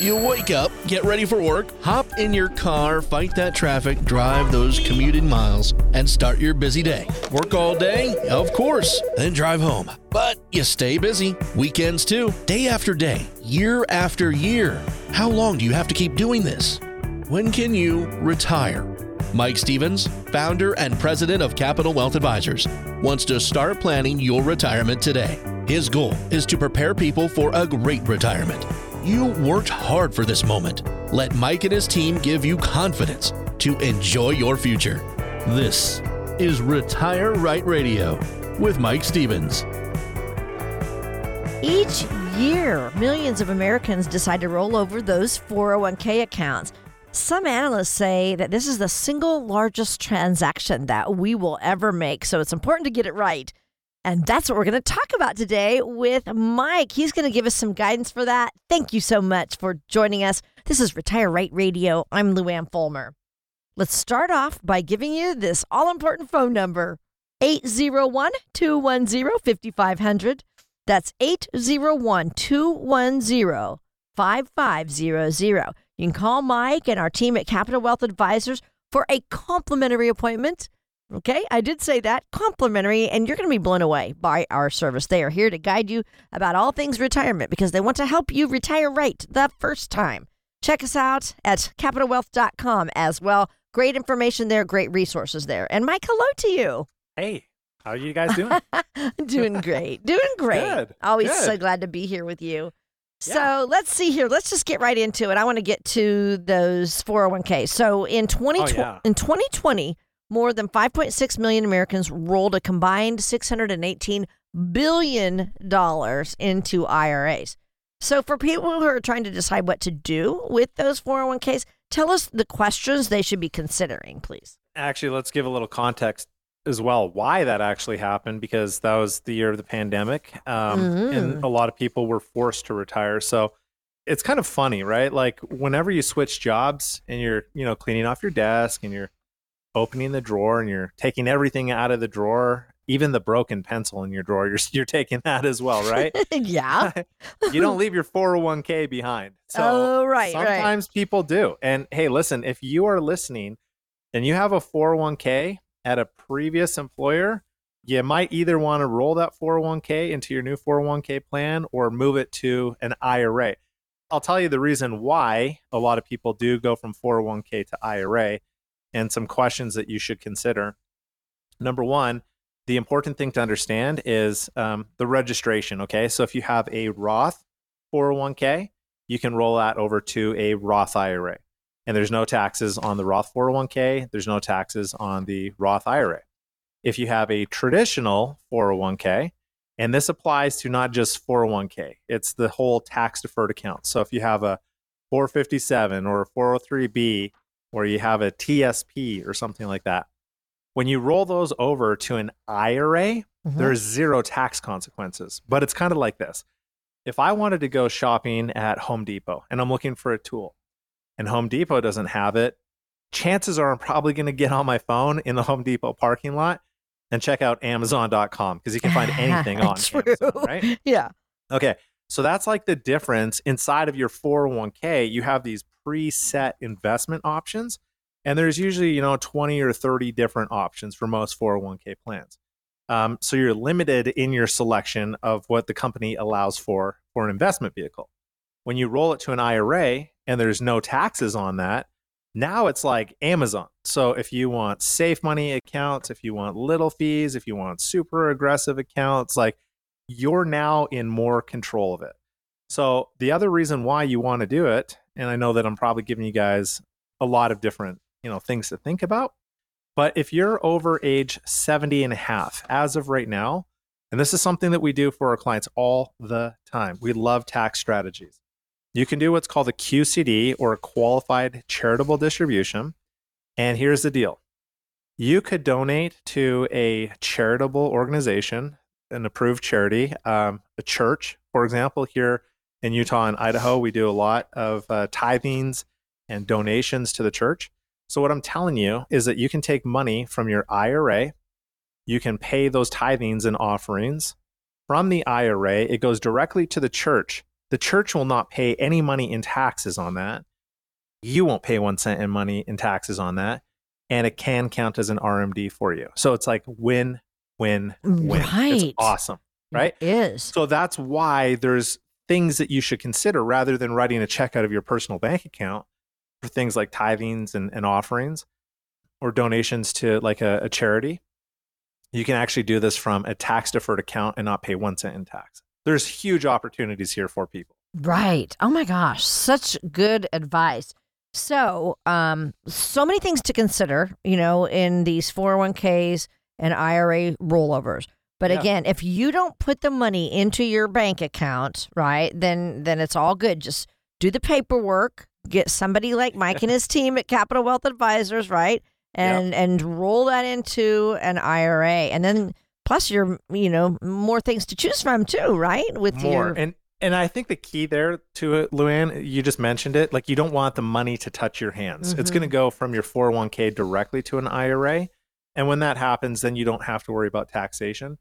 You wake up, get ready for work, hop in your car, fight that traffic, drive those commuted miles, and start your busy day. Work all day? Of course. Then drive home. But you stay busy. Weekends too. Day after day, year after year. How long do you have to keep doing this? When can you retire? Mike Stevens, founder and president of Capital Wealth Advisors, wants to start planning your retirement today. His goal is to prepare people for a great retirement. You worked hard for this moment. Let Mike and his team give you confidence to enjoy your future. This is Retire Right Radio with Mike Stevens. Each year, millions of Americans decide to roll over those 401k accounts. Some analysts say that this is the single largest transaction that we will ever make, so it's important to get it right. And that's what we're going to talk about today with Mike. He's going to give us some guidance for that. Thank you so much for joining us. This is Retire Right Radio. I'm Luann Fulmer. Let's start off by giving you this all important phone number 801 210 5500. That's 801 210 5500. You can call Mike and our team at Capital Wealth Advisors for a complimentary appointment. Okay, I did say that complimentary, and you're going to be blown away by our service. They are here to guide you about all things retirement because they want to help you retire right the first time. Check us out at capitalwealth.com as well. Great information there, great resources there. And Mike, hello to you. Hey, how are you guys doing? doing great. Doing great. Good, Always good. so glad to be here with you. So Yeah. let's see here. Let's just get right into it. I want to get to those 401k. So in 2020, Oh, yeah. in 2020, more than 5.6 million Americans rolled a combined 618 billion dollars into IRAs. So for people who are trying to decide what to do with those 401ks, tell us the questions they should be considering, please. actually, let's give a little context as well why that actually happened because that was the year of the pandemic, um, Mm. and a lot of people were forced to retire. So it's kind of funny, right? Like whenever you switch jobs and you're, you know, cleaning off your desk and you're opening the drawer and you're taking everything out of the drawer, even the broken pencil in your drawer, you're you're taking that as well, right? yeah. you don't leave your 401k behind. So Oh, right, right. sometimes people do. And hey, listen, if you are listening and you have a 401k at a previous employer, you might either want to roll that 401k into your new 401k plan or move it to an IRA. I'll tell you the reason why a lot of people do go from 401k to IRA and some questions that you should consider. Number one, the important thing to understand is um, the registration. Okay. So if you have a Roth 401k, you can roll that over to a Roth IRA. And there's no taxes on the Roth 401k, there's no taxes on the Roth IRA. If you have a traditional 401k, and this applies to not just 401k, it's the whole tax deferred account. So if you have a 457 or a 403b, or you have a TSP or something like that, when you roll those over to an IRA, Mhm. there's zero tax consequences. But it's kind of like this. If I wanted to go shopping at Home Depot and I'm looking for a tool and Home Depot doesn't have it, chances are I'm probably going to get on my phone in the Home Depot parking lot and check out Amazon.com because you can find anything on True. Amazon, right? Yeah. Okay. So that's like the difference inside of your 401k. You have these preset investment options, and there's usually, you know, 20 or 30 different options for most 401k plans. Um, so you're limited in your selection of what the company allows for for an investment vehicle. When you roll it to an IRA and there's no taxes on that, now it's like Amazon. So if you want safe money accounts, if you want little fees, if you want super aggressive accounts, like you're now in more control of it. So the other reason why you want to do it, and I know that I'm probably giving you guys a lot of different, you know, things to think about, but if you're over age 70 and a half as of right now, and this is something that we do for our clients all the time. We love tax strategies. You can do what's called a QCD or a qualified charitable distribution. And here's the deal. You could donate to a charitable organization, an approved charity, um, a church, for example, here in Utah and Idaho, we do a lot of uh, tithings and donations to the church. So, what I'm telling you is that you can take money from your IRA, you can pay those tithings and offerings from the IRA. It goes directly to the church the church will not pay any money in taxes on that. You won't pay one cent in money in taxes on that. And it can count as an RMD for you. So it's like win, win, win. Right. It's awesome. Right. It is. So that's why there's things that you should consider rather than writing a check out of your personal bank account for things like tithings and, and offerings or donations to like a, a charity. You can actually do this from a tax deferred account and not pay one cent in tax. There's huge opportunities here for people. Right. Oh my gosh, such good advice. So, um, so many things to consider, you know, in these 401ks and IRA rollovers. But Yeah. again, if you don't put the money into your bank account, right, then then it's all good. Just do the paperwork, get somebody like Mike and his team at Capital Wealth Advisors, right? And and roll that into an IRA. And then plus you're, you know, more things to choose from too, right? With More. your And and I think the key there to it, Luann, you just mentioned it. Like you don't want the money to touch your hands. It's Mhm. going to go from your 401k directly to an IRA. And when that happens, then you don't have to worry about taxation.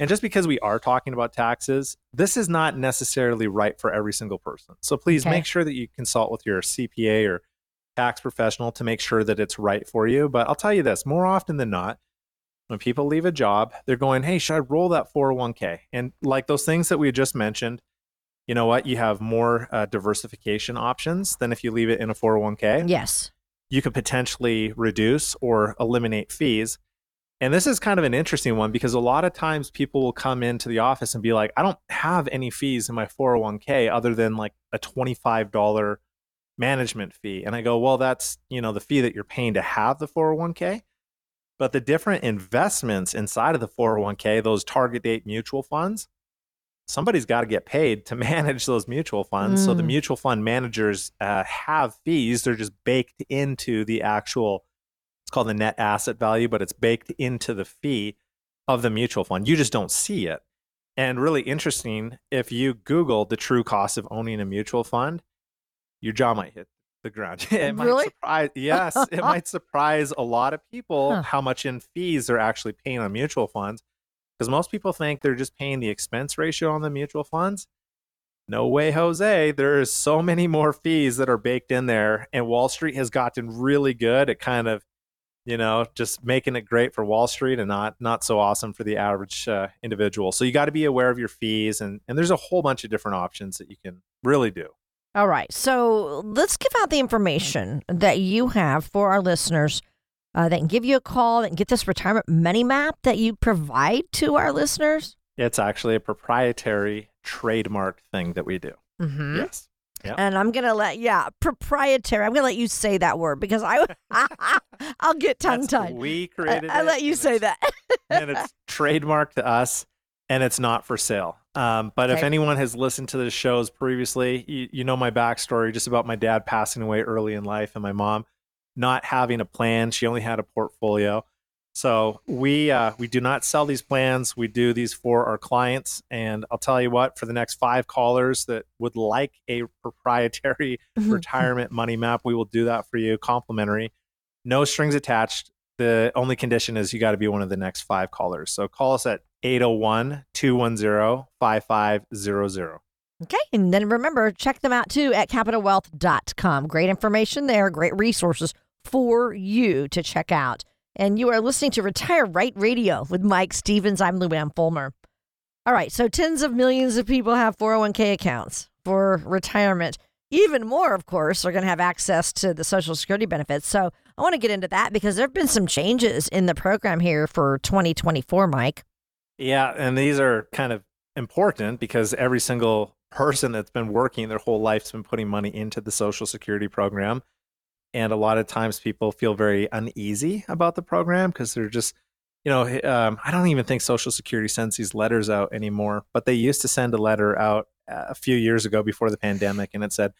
And just because we are talking about taxes, this is not necessarily right for every single person. So please Okay. make sure that you consult with your CPA or tax professional to make sure that it's right for you. But I'll tell you this more often than not, when people leave a job, they're going, Hey, should I roll that 401k? And like those things that we just mentioned, you know what? You have more uh, diversification options than if you leave it in a 401k Yes. you could potentially reduce or eliminate fees. And this is kind of an interesting one because a lot of times people will come into the office and be like, I don't have any fees in my 401k other than like a $25 management fee. And I go, well, that's, you know, the fee that you're paying to have the 401k. But the different investments inside of the 401k, those target date mutual funds, somebody's got to get paid to manage those mutual funds. So the Mm. mutual fund managers uh, have fees. They're just baked into the actual, it's called the net asset value, but it's baked into the fee of the mutual fund. You just don't see it. And really interesting, if you Google the true cost of owning a mutual fund, your jaw might hit the ground. it might Really? surprise, yes, it might surprise a lot of people Huh. how much in fees they're actually paying on mutual funds because most people think they're just paying the expense ratio on the mutual funds. No way, Jose. There is so many more fees that are baked in there, and Wall Street has gotten really good at kind of, you know, just making it great for Wall Street and not not so awesome for the average uh, individual. So you got to be aware of your fees, and and there's a whole bunch of different options that you can really do. All right. So let's give out the information that you have for our listeners uh, that can give you a call and get this retirement money map that you provide to our listeners. It's actually a proprietary trademark thing that we do. Mm-hmm. Yes. And I'm gonna let yeah proprietary. I'm gonna let you say that word because I I'll get tongue tied. We created. I it, let you say that. and it's trademarked to us and it's not for sale. Um, but if anyone has listened to the shows previously, you, you know my backstory just about my dad passing away early in life and my mom not having a plan. She only had a portfolio. So we uh, we do not sell these plans. We do these for our clients. And I'll tell you what, for the next five callers that would like a proprietary retirement money map, we will do that for you, complimentary, no strings attached. The only condition is you got to be one of the next five callers. So call us at 801 210 5500. Okay. And then remember, check them out too at capitalwealth.com. Great information there, great resources for you to check out. And you are listening to Retire Right Radio with Mike Stevens. I'm Luann Fulmer. All right. So tens of millions of people have 401k accounts for retirement. Even more, of course, are going to have access to the Social Security benefits. So I want to get into that because there have been some changes in the program here for 2024, Mike. Yeah. And these are kind of important because every single person that's been working their whole life's been putting money into the Social Security program. And a lot of times people feel very uneasy about the program because they're just, you know, um, I don't even think Social Security sends these letters out anymore, but they used to send a letter out uh, a few years ago before the pandemic and it said,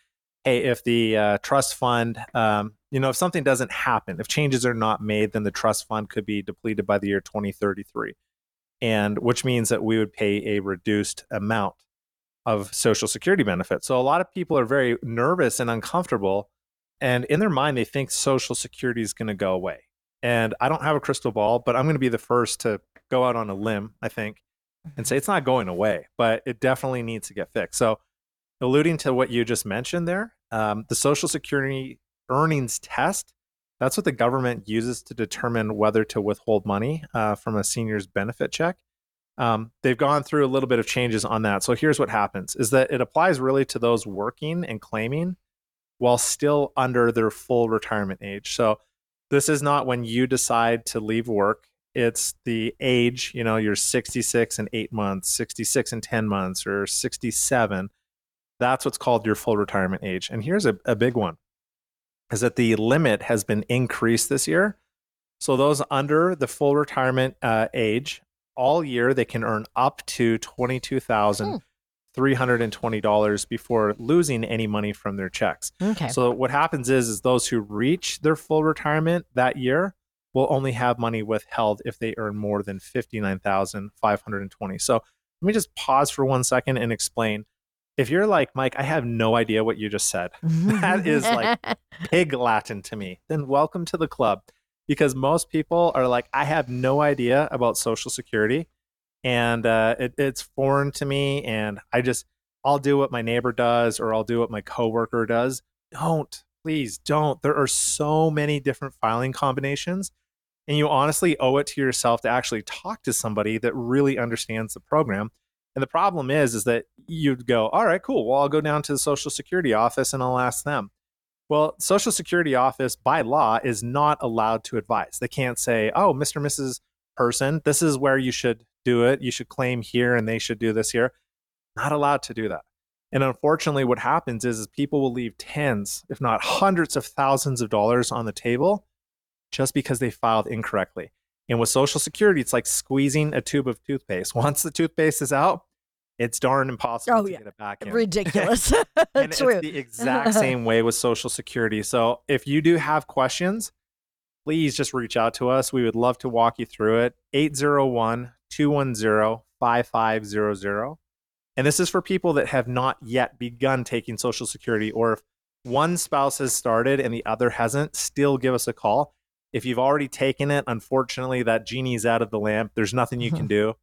hey, if the uh, trust fund, um, you know, if something doesn't happen, if changes are not made, then the trust fund could be depleted by the year 2033. And which means that we would pay a reduced amount of Social Security benefits. So a lot of people are very nervous and uncomfortable. And in their mind, they think Social Security is going to go away. And I don't have a crystal ball, but I'm going to be the first to go out on a limb, I think, and say it's not going away, but it definitely needs to get fixed. So alluding to what you just mentioned there, um, the Social Security earnings test, that's what the government uses to determine whether to withhold money uh, from a senior's benefit check. Um, they've gone through a little bit of changes on that. So here's what happens is that it applies really to those working and claiming while still under their full retirement age. So this is not when you decide to leave work. It's the age, you know, you're 66 and eight months, 66 and 10 months, or 67. That's what's called your full retirement age. And here's a, a big one is that the limit has been increased this year. So those under the full retirement uh, age, all year they can earn up to twenty two thousand three hundred and twenty dollars before losing any money from their checks. Okay. So what happens is, is those who reach their full retirement that year will only have money withheld if they earn more than fifty nine thousand five hundred and twenty. So let me just pause for one second and explain. If you're like Mike, I have no idea what you just said. that is like pig Latin to me, then welcome to the club. Because most people are like, I have no idea about Social Security and uh, it, it's foreign to me. And I just, I'll do what my neighbor does or I'll do what my coworker does. Don't, please don't. There are so many different filing combinations. And you honestly owe it to yourself to actually talk to somebody that really understands the program. And the problem is, is that you'd go, all right, cool. Well, I'll go down to the Social Security office and I'll ask them. Well, Social Security office by law is not allowed to advise. They can't say, "Oh, Mr. Mrs. person, this is where you should do it. You should claim here and they should do this here." Not allowed to do that. And unfortunately what happens is, is people will leave tens, if not hundreds of thousands of dollars on the table just because they filed incorrectly. And with Social Security, it's like squeezing a tube of toothpaste. Once the toothpaste is out, it's darn impossible Oh, to yeah. get it back in Ridiculous. and True. it's the exact same way with Social Security. So if you do have questions, please just reach out to us. We would love to walk you through it. 801 210 5500. And this is for people that have not yet begun taking Social Security, or if one spouse has started and the other hasn't, still give us a call. If you've already taken it, unfortunately, that genie's out of the lamp. There's nothing you can do.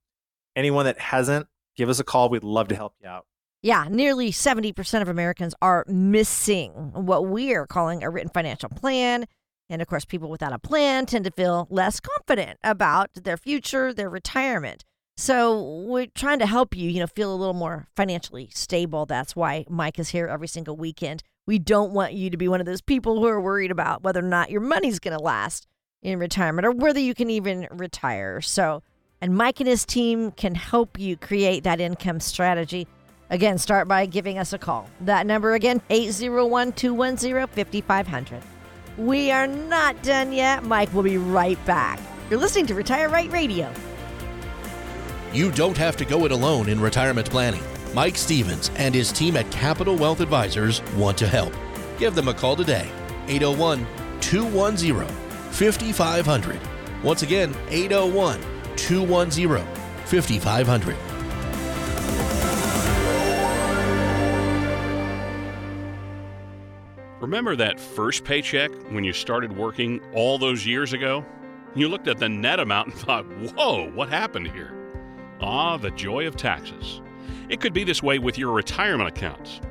Anyone that hasn't, give us a call. We'd love to help you out. Yeah, nearly 70% of Americans are missing what we are calling a written financial plan. And of course, people without a plan tend to feel less confident about their future, their retirement. So we're trying to help you, you know, feel a little more financially stable. That's why Mike is here every single weekend. We don't want you to be one of those people who are worried about whether or not your money's going to last in retirement or whether you can even retire. So, and Mike and his team can help you create that income strategy. Again, start by giving us a call. That number again, 801 210 5500. We are not done yet. Mike will be right back. You're listening to Retire Right Radio. You don't have to go it alone in retirement planning. Mike Stevens and his team at Capital Wealth Advisors want to help. Give them a call today, 801 210 5500. Once again, 801 210 5500. Remember that first paycheck when you started working all those years ago? You looked at the net amount and thought, whoa, what happened here? Ah, the joy of taxes. It could be this way with your retirement accounts.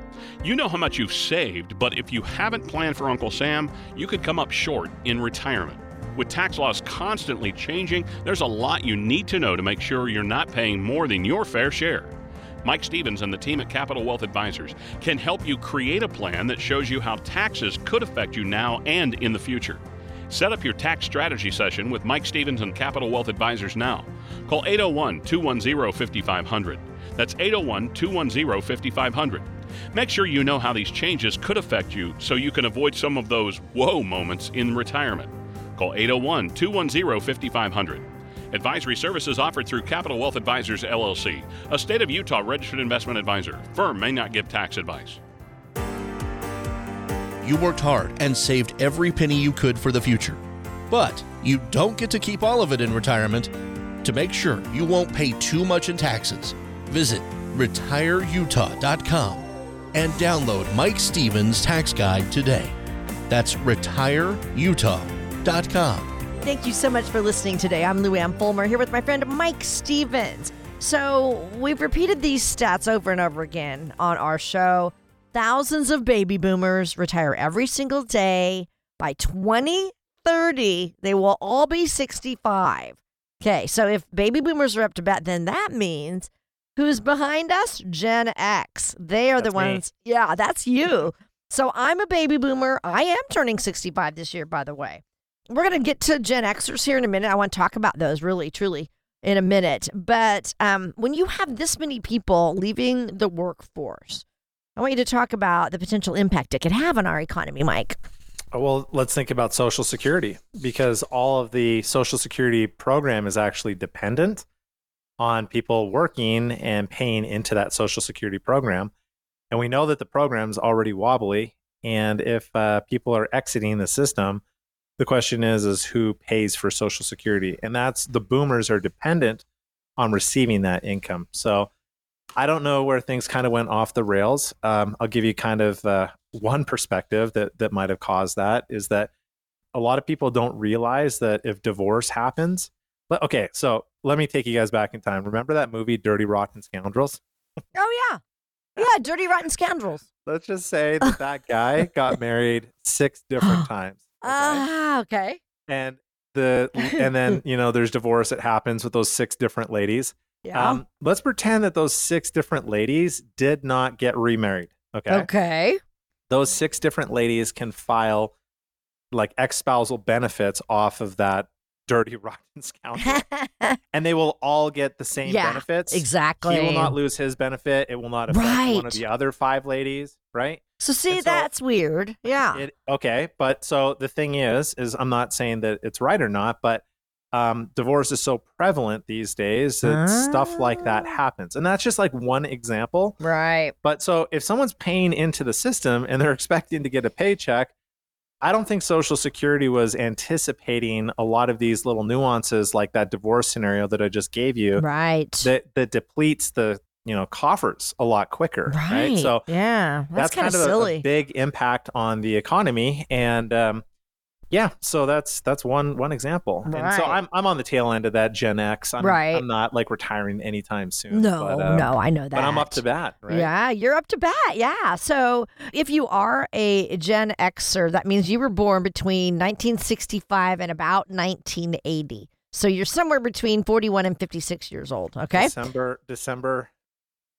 You know how much you've saved, but if you haven't planned for Uncle Sam, you could come up short in retirement. With tax laws constantly changing, there's a lot you need to know to make sure you're not paying more than your fair share. Mike Stevens and the team at Capital Wealth Advisors can help you create a plan that shows you how taxes could affect you now and in the future. Set up your tax strategy session with Mike Stevens and Capital Wealth Advisors now. Call 801 210 5500. That's 801 210 5500. Make sure you know how these changes could affect you so you can avoid some of those whoa moments in retirement. Call 801 210 5500. Advisory services offered through Capital Wealth Advisors LLC, a state of Utah registered investment advisor. Firm may not give tax advice. You worked hard and saved every penny you could for the future. But you don't get to keep all of it in retirement. To make sure you won't pay too much in taxes, visit retireutah.com and download Mike Stevens' tax guide today. That's retireutah.com. Thank you so much for listening today. I'm Luann Fulmer here with my friend Mike Stevens. So we've repeated these stats over and over again on our show. Thousands of baby boomers retire every single day. By 2030, they will all be 65. Okay, so if baby boomers are up to bat, then that means who's behind us? Gen X. They are That's the me. ones. Yeah, that's you. So I'm a baby boomer. I am turning 65 this year, by the way. We're going to get to Gen Xers here in a minute. I want to talk about those really, truly in a minute. But um, when you have this many people leaving the workforce, I want you to talk about the potential impact it could have on our economy, Mike. Oh, Well, let's think about Social Security because all of the Social Security program is actually dependent on people working and paying into that Social Security program. And we know that the program's already wobbly. And if uh, people are exiting the system, the question is, is who pays for Social Security? And that's the boomers are dependent on receiving that income. So I don't know where things kind of went off the rails. Um, I'll give you kind of uh, one perspective that that might have caused that is that a lot of people don't realize that if divorce happens, but okay, so let me take you guys back in time. Remember that movie Dirty Rotten Scoundrels? Oh, yeah. Yeah, Dirty Rotten Scoundrels. Let's just say that that guy got married six different times. Okay? Ah, okay. and the and then you know there's divorce that happens with those six different ladies. Yeah. Um, let's pretend that those six different ladies did not get remarried. Okay. okay. Those six different ladies can file like ex spousal benefits off of that dirty rotten scoundrel, and they will all get the same Yeah, benefits. exactly. He will not lose his benefit. It will not affect one of the other five ladies. Right. So see, so- that's weird. Yeah. It, okay, but so the thing is, is I'm not saying that it's right or not, but um, divorce is so prevalent these days that stuff like that Ah. happens, and that's just like one example. right. But so if someone's paying into the system and they're expecting to get a paycheck, I don't think Social Security was anticipating a lot of these little nuances like that divorce scenario that I just gave you Right. that that depletes the you know coffers a lot quicker. right. So yeah, that's, that's, kind of a- a, big impact on the economy and um, yeah so that's that's one one example and so I'm, I'm on the tail end of that gen x i'm, Right. I'm not like retiring anytime soon no, but, no, I know that. but i'm up to bat right Yeah, you're up to bat. Yeah. So if you are a Gen Xer, that means you were born between 1965 and about 1980. So you're somewhere between 41 and 56 years old. Okay. december december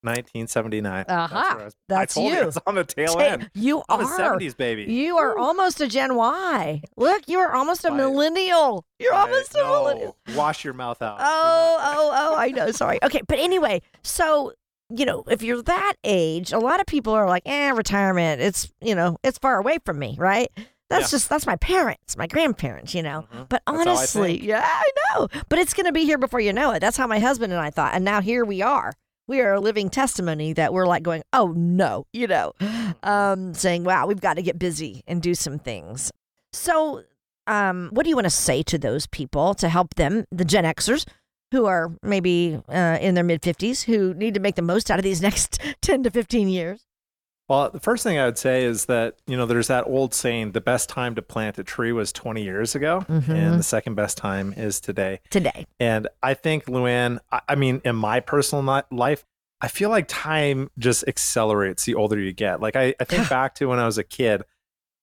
1979 Uh-huh. That's I was- That's I told you. it's on the tail Ta- end You i'm are. a 70s baby You are almost a Gen Y. Look, you are almost a millennial. You're I- almost a no, millennial. wash your mouth out Oh, oh, oh, I know. Sorry. Okay, but anyway, so you know, if you're that age, a lot of people are like, "Eh, retirement. It's you know, it's far away from me, right?" That's Yeah. just that's my parents, my grandparents, you know. Mhm. But how I honestly, yeah, I know. But it's going to be here before you know it. That's how my husband and I thought, and now here we are. We are a living testimony that we're like going, "Oh no," you know, um, saying, "Wow, we've got to get busy and do some things." So, um, what do you want to say to those people to help them, the Gen Xers, who are maybe uh, in their mid 50s, who need to make the most out of these next 10 to 15 years? Well, the first thing I would say is that, you know, there's that old saying the best time to plant a tree was 20 years ago, Mhm. and the second best time is today. Today. And I think, Luann, I, I mean, in my personal life, I feel like time just accelerates the older you get. Like, I, I think back to when I was a kid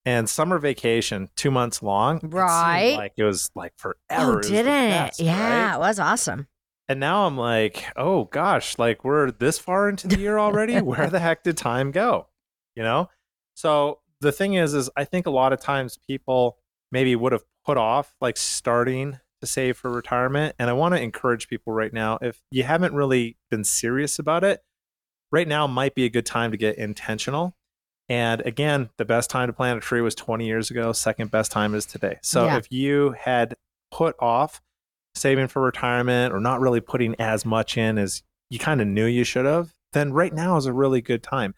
and summer vacation, two months long. it Right. like it was like forever. oh, It was the didn't it? best, Yeah, right? it was awesome. And now I'm like, oh gosh, like we're this far into the year already. Where the heck did time go? You know? So the thing is, is I think a lot of times people maybe would have put off like starting to save for retirement. And I want to encourage people right now, if you haven't really been serious about it, right now might be a good time to get intentional. And again, the best time to plant a tree was 20 years ago. Second best time is today. So Yeah. if you had put off saving for retirement or not really putting as much in as you kind of knew you should have, then right now is a really good time.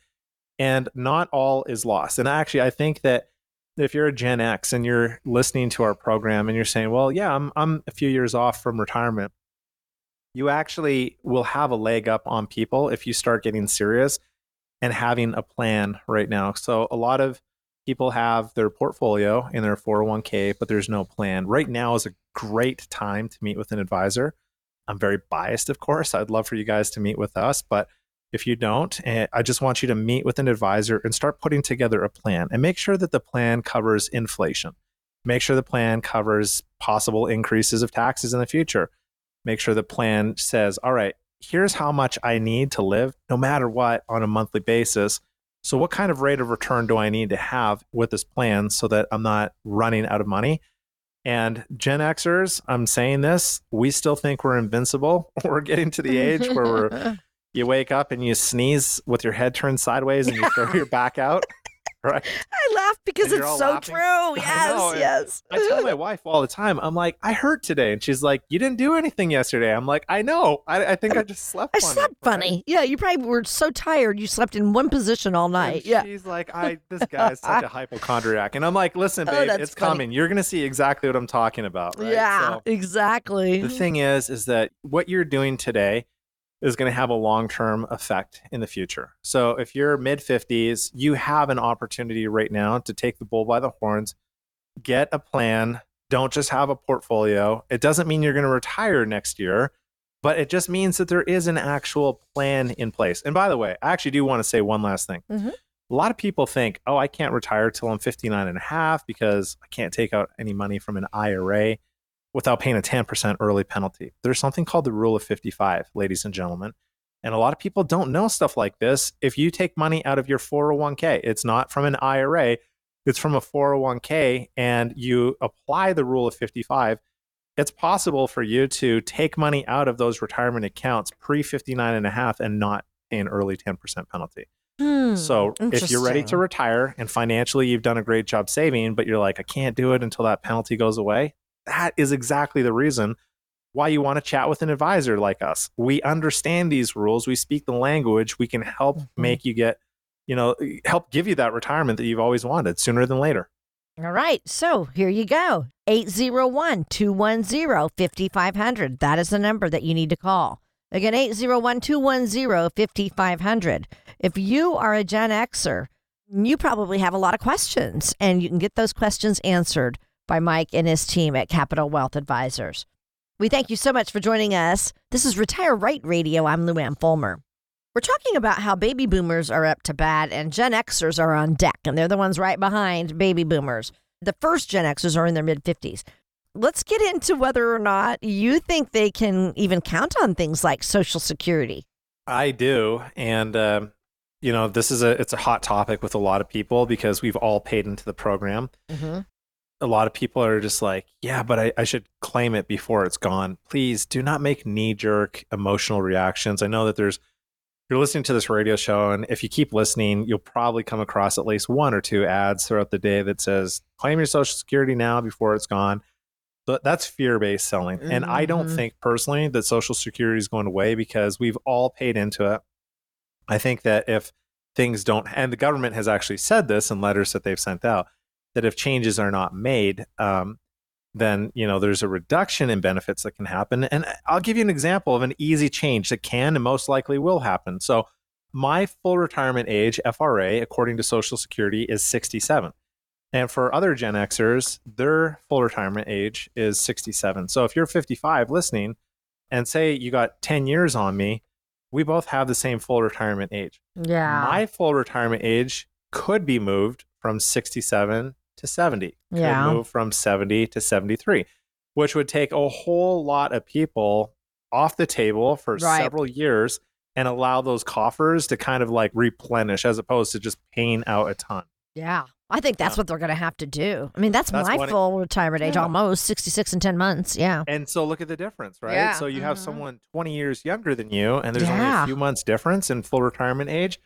And not all is lost. And actually, I think that if you're a Gen X and you're listening to our program and you're saying, well, yeah, I'm, I'm a few years off from retirement, you actually will have a leg up on people if you start getting serious and having a plan right now. So a lot of people have their portfolio in their 401k, but there's no plan. Right now is a great time to meet with an advisor I'm very biased, of course. I'd love for you guys to meet with us, but if you don't, eh, I just want you to meet with an advisor and start putting together a plan and make sure that the plan covers inflation. Make sure the plan covers possible increases of taxes in the future. Make sure the plan says, all right, here's how much I need to live no matter what on a monthly basis. So, what kind of rate of return do I need to have with this plan so that I'm not running out of money? And Gen Xers, I'm saying this, we still think we're invincible. We're getting to the age where we're you wake up and you sneeze with your head turned sideways and you throw your back out. Right. I laugh because And it's so laughing? true. Yes, and yes. I tell my wife all the time, I'm like, I hurt today. And she's like, You didn't do anything yesterday. I'm like, I know. I, I think I just slept I funny. slept right?" Yeah, you probably were so tired you slept in one position all And night. Yeah. She's like, I this guy is such a hypochondriac. And I'm like, listen, Oh, babe, that's it's funny. coming. You're gonna see exactly what I'm talking about. Right? Yeah, So- exactly. the thing is is that what you're doing today is going to have a long-term effect in the future. So if you're mid 50s you have an opportunity right now to take the bull by the horns get a plan don't just have a portfolio. It doesn't mean you're going to retire next year but it just means that there is an actual plan in place. And by the way i actually do want to say one last thing. Mhm. a lot of people think oh i can't retire till i'm 59 and a half because i can't take out any money from an ira without paying a 10% early penalty. There's something called the rule of 55, ladies and gentlemen. And a lot of people don't know stuff like this. If you take money out of your 401k, it's not from an IRA, it's from a 401k, and you apply the rule of 55, it's possible for you to take money out of those retirement accounts pre 59 and a half and not pay an early 10% penalty. Hmm, So if you're ready to retire and financially you've done a great job saving, but you're like, I can't do it until that penalty goes away, that is exactly the reason why you want to chat with an advisor like us. We understand these rules, we speak the language, we can help Mhm. make you get, you know, help give you that retirement that you've always wanted sooner than later. All right. So here you go 801 210 5500. That is the number that you need to call. Again, 801 210 5500. If you are a Gen Xer, you probably have a lot of questions, and you can get those questions answered by Mike and his team at Capital Wealth Advisors. We thank you so much for joining us. This is Retire Right Radio. I'm Luann Fulmer. We're talking about how baby boomers are up to bat and Gen Xers are on deck, and they're the ones right behind baby boomers. The first Gen Xers are in their mid 50s. Let's get into whether or not you think they can even count on things like Social Security. I do, and um, you know, this is a it's a hot topic with a lot of people because we've all paid into the program. Mm-hmm. A lot of people are just like, yeah, but I, I should claim it before it's gone. Please do not make knee jerk emotional reactions. I know that there's, you're listening to this radio show, and if you keep listening, you'll probably come across at least one or two ads throughout the day that says, claim your Social Security now before it's gone. But that's fear based selling. And I don't Mhm. think personally that Social Security is going away because we've all paid into it. I think that if things don't, and the government has actually said this in letters that they've sent out, that if changes are not made, um, then you know there's a reduction in benefits that can happen. And I'll give you an example of an easy change that can and most likely will happen. So my full retirement age, FRA, according to Social Security, is 67. And for other Gen Xers, their full retirement age is 67. So if you're 55 listening and say you got 10 years on me, we both have the same full retirement age. Yeah. My full retirement age could be moved from 67 to 70. Could Yeah. move from 70 to 73, which would take a whole lot of people off the table for Right. several years and allow those coffers to kind of like replenish as opposed to just paying out a ton. yeah. I think that's Yeah. what they're going to have to do. I mean, that's, That's my what it- full retirement age Yeah. almost 66 and 10 months. Yeah. And so look at the difference, right? Yeah. So you have Mhm. someone 20 years younger than you, and there's only a few months difference in full retirement age.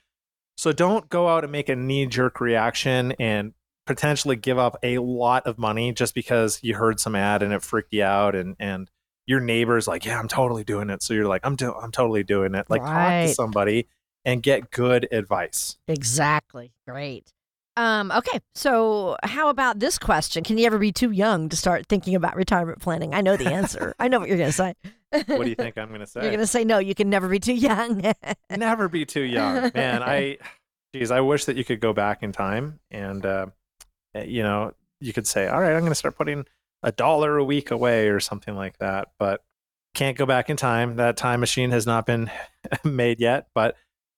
So don't go out and make a knee jerk reaction and potentially give up a lot of money just because you heard some ad and it freaked you out and and your neighbor's like, "Yeah, I'm totally doing it." So you're like, "I'm do- I'm totally doing it." Like talk to somebody and get good advice. Exactly. Great. Um, okay, so how about this question? Can you ever be too young to start thinking about retirement planning? I know the answer. I know what you're going to say. What do you think I'm going to say? You're going to say no. You can never be too young. never be too young man i geez i wish that you could go back in time and uh, Eh, you know you could say all right i'm going to start putting a dollar a week away or something like that but can't go back in time. That time machine has not been made yet, but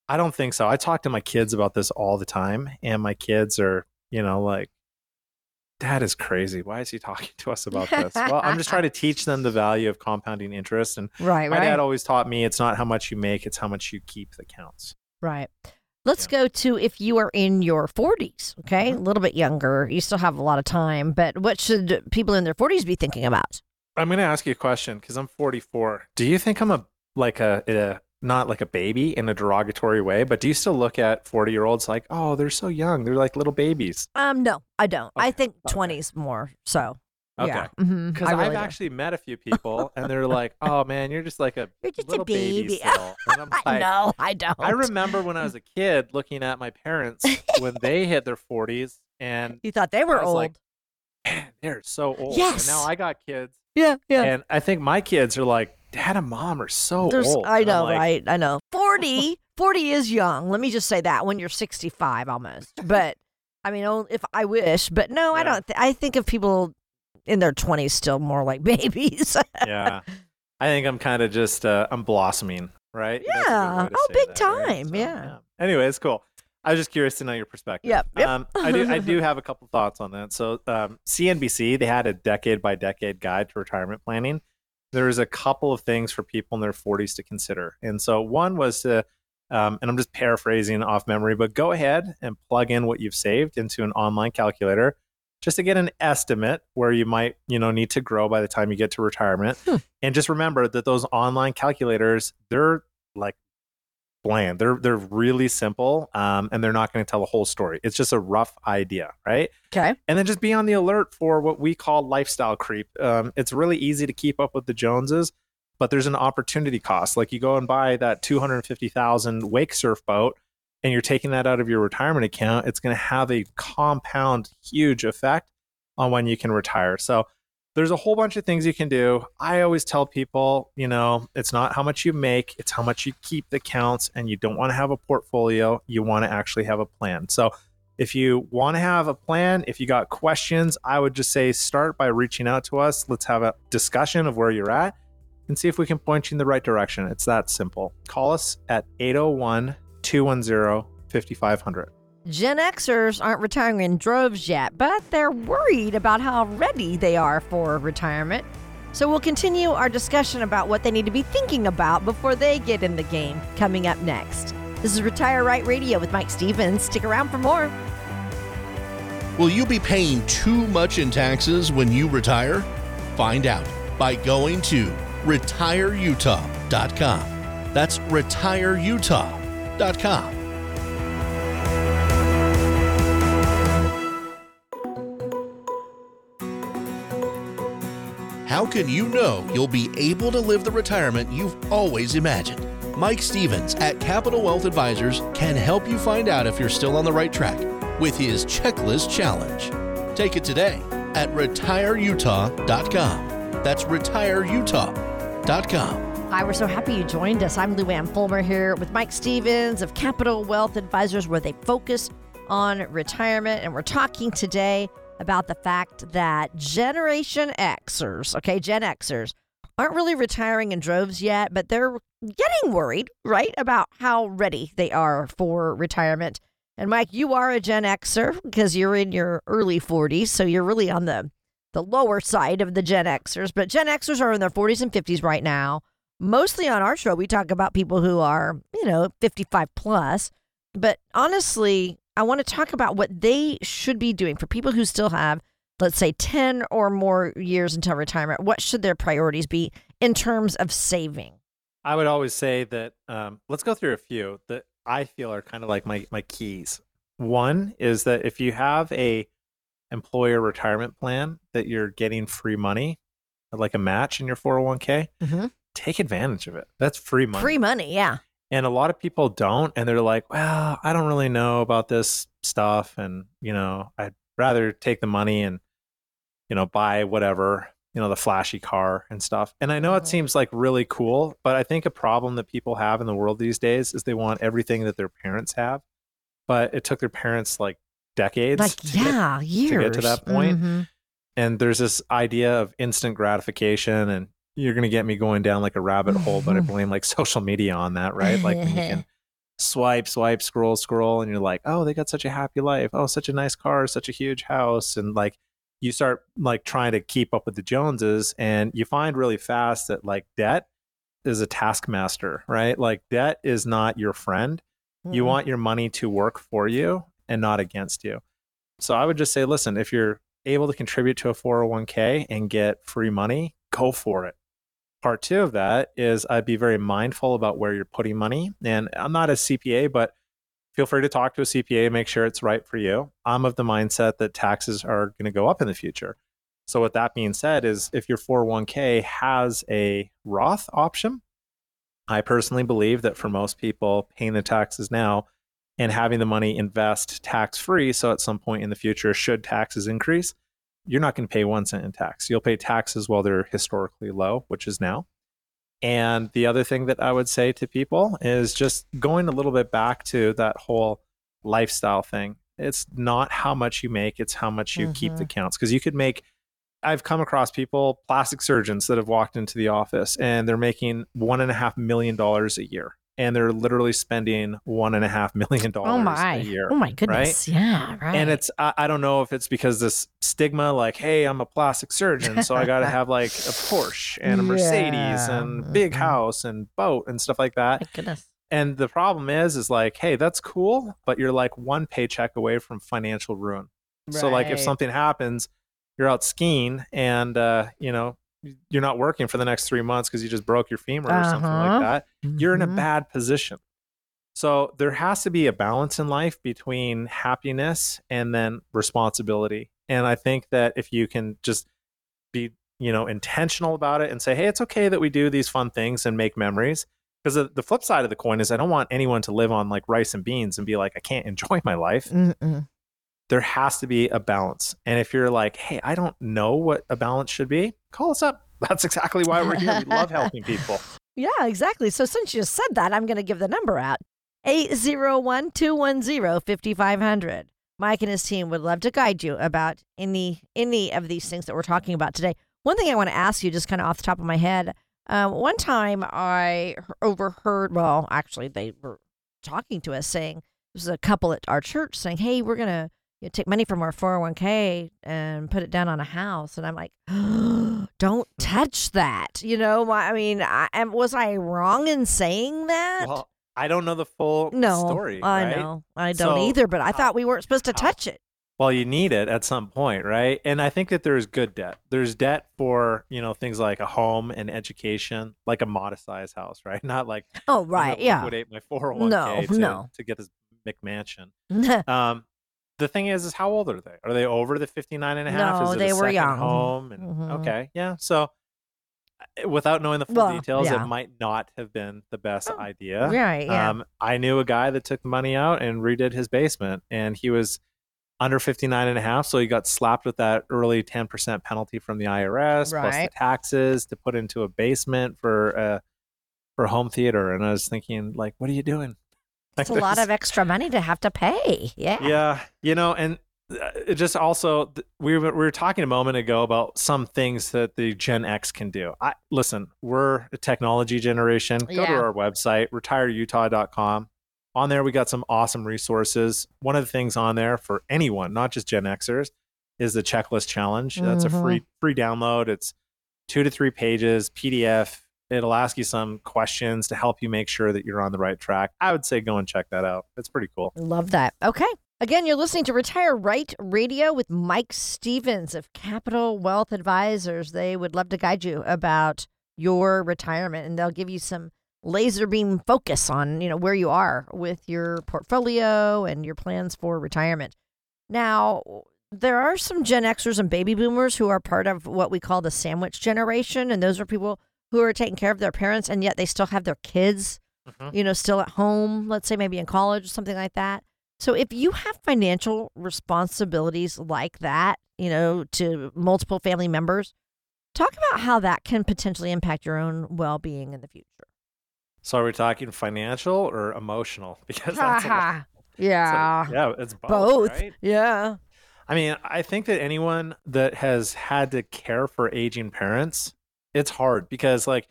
I don't think so. I talk to my kids about this all the time, and my kids are, you know, like, Dad is crazy. Why is he talking to us about this? well, I'm just trying to teach them the value of compounding interest. And Right, my right. dad always taught me it's not how much you make, it's how much you keep that counts. Right. Let's go to if you are in your 40s, okay? Mm-hmm. A little bit younger. You still have a lot of time, but what should people in their 40s be thinking about? I'm going to ask you a question because I'm 44. Do you think I'm a like a, a not like a baby in a derogatory way, but do you still look at 40 year olds like, oh, they're so young, they're like little babies? Um, no, I don't. I think okay. 20s more so. Okay. Yeah. hmm Because I've actually met a few people and they're like, oh man, you're just like a You're just a baby. baby. still. And I'm like, no, I don't. I remember when I was a kid looking at my parents when they hit their 40s and You thought they were I was old. like, man, they're so old. Yes. And now I got kids. yeah, yeah. And I think my kids are like, dad and mom are so There's, old. I know, like, right? I know. 40, 40 is young. Let me just say that when you're 65 almost. But I mean, oh, if I wish, but no, I don't. Th- I think of people in their 20s still more like babies. yeah. I think I'm kind of just uh, I'm blossoming, right? That's a good Yeah. Oh, big that, right? time, yeah. Anyway, it's cool. I was just curious to know your perspective. Yep, yep. Um, I do. I do have a couple thoughts on that. So, um, CNBC they had a decade by decade guide to retirement planning. There was a couple of things for people in their 40s to consider, and so one was to, um, and I'm just paraphrasing off memory, but go ahead and plug in what you've saved into an online calculator just to get an estimate where you might you know need to grow by the time you get to retirement. Hmm. and just remember that those online calculators they're like bland. They're they're really simple um, and they're not going to tell the whole story. It's just a rough idea right? Okay. and then just be on the alert for what we call lifestyle creep. Um, it's really easy to keep up with the joneses but there's an opportunity cost. Like you go and buy that 250000 wake surf boat and you're taking that out of your retirement account, it's going to have a compound huge effect on when you can retire. So there's a whole bunch of things you can do. I always tell people, you know, it's not how much you make, it's how much you keep that counts. And you don't want to have a portfolio, you want to actually have a plan. So if you want to have a plan, if you got questions, I would just say start by reaching out to us. Let's have a discussion of where you're at and see if we can point you in the right direction. It's that simple. Call us at 801 210 5500. Gen Xers aren't retiring in droves yet, but they're worried about how ready they are for retirement. So we'll continue our discussion about what they need to be thinking about before they get in the game coming up next. This is Retire Right Radio with Mike Stevens. Stick around for more. Will you be paying too much in taxes when you retire? Find out by going to retireutah.com. That's retireutah.com. How can you know you'll be able to live the retirement you've always imagined? Mike Stevens at Capital Wealth Advisors can help you find out if you're still on the right track with his Checklist Challenge. Take it today at retireutah.com. That's retireutah.com. Hi, we're so happy you joined us. I'm Luann Fulmer here with Mike Stevens of Capital Wealth Advisors, where they focus on retirement. And we're talking today about the fact that Generation Xers, okay, Gen Xers, aren't really retiring in droves yet, but they're getting worried, right, about how ready they are for retirement. And Mike, you are a Gen Xer because you're in your early 40s, so you're really on the the lower side of the Gen Xers. But Gen Xers are in their 40s and 50s right now. Mostly on our show, we talk about people who are, you know, 55 plus. But honestly, I want to talk about what they should be doing for people who still have, let's say, 10 or more years until retirement. What should their priorities be in terms of saving? I would always say that um, let's go through a few that I feel are kind of like my, my keys. One is that if you have a employer retirement plan that you're getting free money, like a match in your 401k, Mhm. Take advantage of it. That's free money. Free money, yeah. And a lot of people don't. And they're like, well, I don't really know about this stuff. And, you know, I'd rather take the money and, you know, buy whatever, you know, the flashy car and stuff. And I know it Mhm. seems like really cool, but I think a problem that people have in the world these days is they want everything that their parents have. But it took their parents like decades Like, to get yeah, years. to get to that point. Mhm. and there's this idea of instant gratification and you're gonna get me going down like a rabbit hole, but I blame like social media on that, right? Like when you can swipe, swipe, scroll, scroll, and you're like, oh, they got such a happy life. Oh, such a nice car, such a huge house. And like you start like trying to keep up with the Joneses and you find really fast that like debt is a taskmaster, right? Like debt is not your friend. You Mm. want your money to work for you and not against you. So I would just say, listen, if you're able to contribute to a 401k and get free money, go for it. Part two of that is I'd be very mindful about where you're putting money. And I'm not a CPA, but feel free to talk to a CPA, and make sure it's right for you. I'm of the mindset that taxes are going to go up in the future. So, with that being said, is if your 401k has a Roth option, I personally believe that for most people, paying the taxes now and having the money invest tax free. So, at some point in the future, should taxes increase, you're not going to pay one cent in tax. You'll pay taxes while they're historically low, which is now. And the other thing that I would say to people is just going a little bit back to that whole lifestyle thing. It's not how much you make, it's how much you keep the mm-hmm. counts. Because you could make, I've come across people, plastic surgeons that have walked into the office and they're making one and a half million dollars a year. And they're literally spending one and a half million dollars Oh my. a year. Oh my goodness. Yeah, right. And it's I, I don't know if it's because this stigma, like, hey, I'm a plastic surgeon, so I got to have like a Porsche and a Mercedes Yeah. and big Mhm. house and boat and stuff like that. my goodness. And the problem is, is like, hey, that's cool, but you're like one paycheck away from financial ruin. So like, if something happens, you're out skiing and uh, you know you're not working for the next three months because you just broke your femur or something Uh-huh. like that you're in a Mhm. bad position. So there has to be a balance in life between happiness and then responsibility. And I think that if you can just be, you know, intentional about it and say, "Hey, it's okay that we do these fun things and make memories." Because the, the flip side of the coin is I don't want anyone to live on like rice and beans and be like, I can't enjoy my life. Mm-mm. There has to be a balance. And if you're like, hey, I don't know what a balance should be, call us up. That's exactly why we're here. We love helping people. Yeah, exactly. So since you just said that, I'm going to give the number out 801 210 5500. Mike and his team would love to guide you about any any of these things that we're talking about today. One thing I want to ask you, just kind of off the top of my head, um, one time I overheard. Well, actually, they were talking to us saying there was a couple at our church saying, "Hey, we're gonna you know, take money from our 401k and put it down on a house," and I'm like, "Don't touch that." You know, I mean, I, was I wrong in saying that? Well, I don't know the full no, story. I right? know, I don't So, either. But I how- thought we weren't supposed to how- touch it. Well, you need it at some point, right? And I think that there's good debt. There's debt for, you know, things like a home and education, like a modest size house, right? Not like Oh, right, yeah. liquidate my 401k No, to, no. to get this McMansion. Um, the thing is, is how old are they? Are they over the 59 and a half? No, is it they were young. home? And Mhm. okay, yeah. So uh, without knowing the full Well, details, yeah. it might not have been the best Oh, idea. right, yeah. Um, I knew a guy that took money out and redid his basement, and he was under 59 and a half. So he got slapped with that early 10% penalty from the IRS, plus the taxes to put into a basement for a, for a home theater. And I was thinking, like, what are you doing? It's a lot of extra money to have to pay. Yeah. Yeah, you know, and uh, it just also we were, we were talking a moment ago about some things that the Gen X can do. I listen, we're a technology generation. Go to our website, retireutah.com. On there, we got some awesome resources. One of the things on there for anyone, not just Gen Xers, is the checklist challenge. That's a Mhm. free free download. It's two to three pages, PDF. It'll ask you some questions to help you make sure that you're on the right track. I would say go and check that out. It's pretty cool. Love that. Okay. Again, you're listening to Retire Right Radio with Mike Stevens of Capital Wealth Advisors. They would love to guide you about your retirement and they'll give you some laser beam focus on, you know, where you are with your portfolio and your plans for retirement. Now, there are some Gen Xers and baby boomers who are part of what we call the sandwich generation and those are people who are taking care of their parents and yet they still have their kids Mhm. you know, still at home, let's say maybe in college, or something like that. So if you have financial responsibilities like that, you know, to multiple family members, talk about how that can potentially impact your own well being in the future. So are we talking financial or emotional? Because that's a lot. So, yeah. yeah, it's both. Both. right? Yeah. I mean, I think that anyone that has had to care for aging parents it's hard because like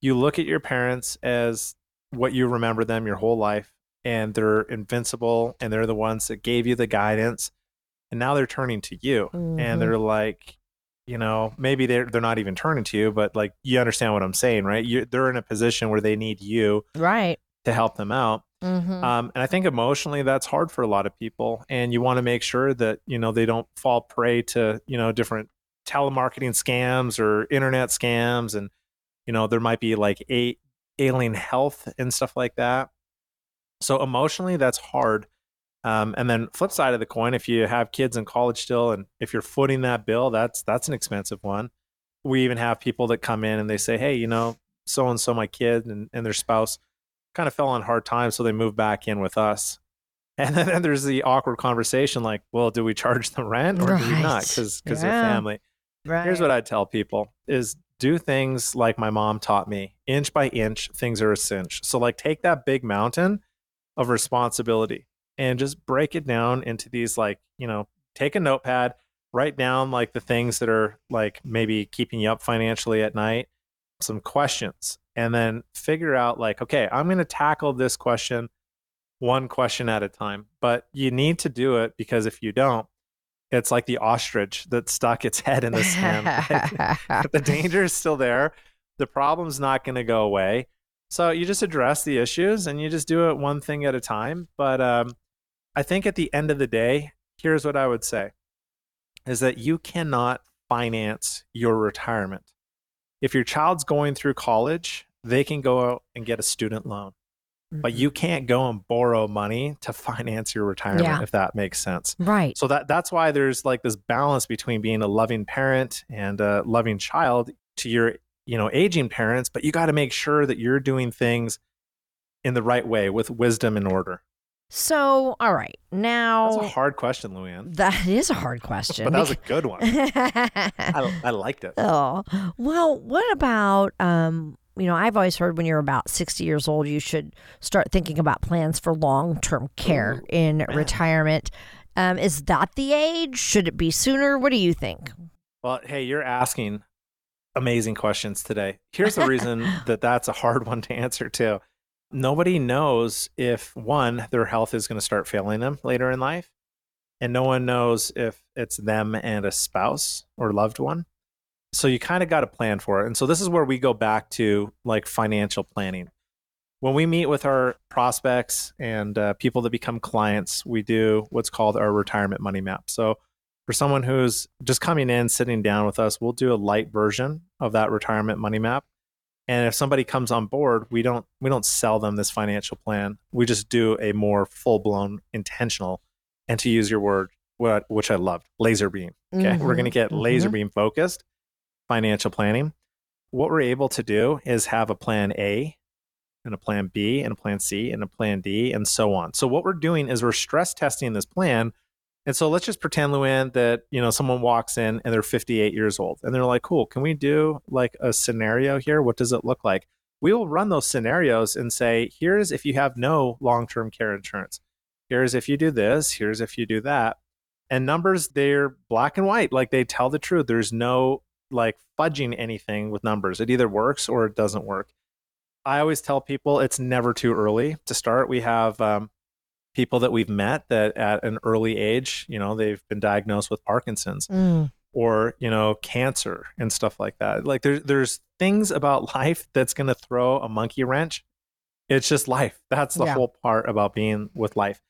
you look at your parents as what you remember them your whole life and they're invincible and they're the ones that gave you the guidance and now they're turning to you Mhm. and they're like you know maybe they're they're not even turning to you but like you understand what i'm saying right you they're in a position where they need you Right. to help them out hmm um, and I think emotionally that's hard for a lot of people. And you want to make sure that, you know, they don't fall prey to, you know, different telemarketing scams or internet scams. And, you know, there might be like a alien health and stuff like that. So emotionally that's hard. Um, and then flip side of the coin, if you have kids in college still, and if you're footing that bill, that's that's an expensive one. We even have people that come in and they say, Hey, you know, so and so my kid and, and their spouse kind of fell on hard times, so they moved back in with us. And then, then there's the awkward conversation, like, well, do we charge the rent or do we not? Because because Yeah. they're family. Right. Here's what I tell people: is do things like my mom taught me, inch by inch. Things are a cinch. So like, take that big mountain of responsibility and just break it down into these like, you know, take a notepad, write down like the things that are like maybe keeping you up financially at night, some questions, and then figure out like, okay, I'm going to tackle this question one question at a time. But you need to do it because if you don't, it's like the ostrich that stuck its head in the sand. the danger is still there. The problem's not going to go away. So you just address the issues and you just do it one thing at a time. But um, I think at the end of the day, here's what I would say is that you cannot finance your retirement. If your child's going through college, they can go out and get a student loan, but Mm-hmm. you can't go and borrow money to finance your retirement, Yeah. if that makes sense. Right. So that that's why there's like this balance between being a loving parent and a loving child to your you know aging parents, but you got to make sure that you're doing things in the right way with wisdom and order. So, all right. Now, That's a hard question, Luann, that is a hard question. but that was a good one. I, I liked it. oh, well, what about, um, you know, I've always heard when you're about 60 years old, you should start thinking about plans for long term care in retirement. Um, is that the age? Should it be sooner? What do you think? Well, hey, you're asking amazing questions today. Here's the reason that that's a hard one to answer too. Nobody knows if one, their health is going to start failing them later in life, and no one knows if it's them and a spouse or loved one. So you kind of got to plan for it. And so this is where we go back to like financial planning. When we meet with our prospects and uh, people that become clients, we do what's called our retirement money map. So for someone who's just coming in, sitting down with us, we'll do a light version of that retirement money map. And if somebody comes on board, we don't we don't sell them this financial plan. We just do a more full blown, intentional, and to use your word, what which I loved, laser beam. Okay, we're Mhm, going to get laser beam focused financial planning. What we're able to do is have a plan A and a plan B and a plan C and a plan D and so on. So what we're doing is we're stress testing this plan. And so let's just pretend, Luann, that you know someone walks in and they're 58 years old and they're like, "Cool, can we do like a scenario here? What does it look like?" We will run those scenarios and say, "Here's if you have no long-term care insurance. Here's if you do this. Here's if you do that." And numbers, they're black and white. Like they tell the truth. There's no like fudging anything with numbers. It either works or it doesn't work. I always tell people it's never too early to start. We have um, people that we've met that at an early age, you know, they've been diagnosed with Parkinson's Mm, or, you know, cancer and stuff like that. Like there's there's things about life that's going to throw a monkey wrench. It's just life. That's the Yeah. whole part about being with life.